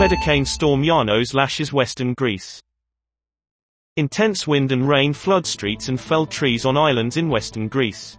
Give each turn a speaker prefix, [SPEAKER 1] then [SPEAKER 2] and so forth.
[SPEAKER 1] Medicane storm Ianos lashes western Greece. Intense wind and rain flood streets and felled trees on islands in western Greece.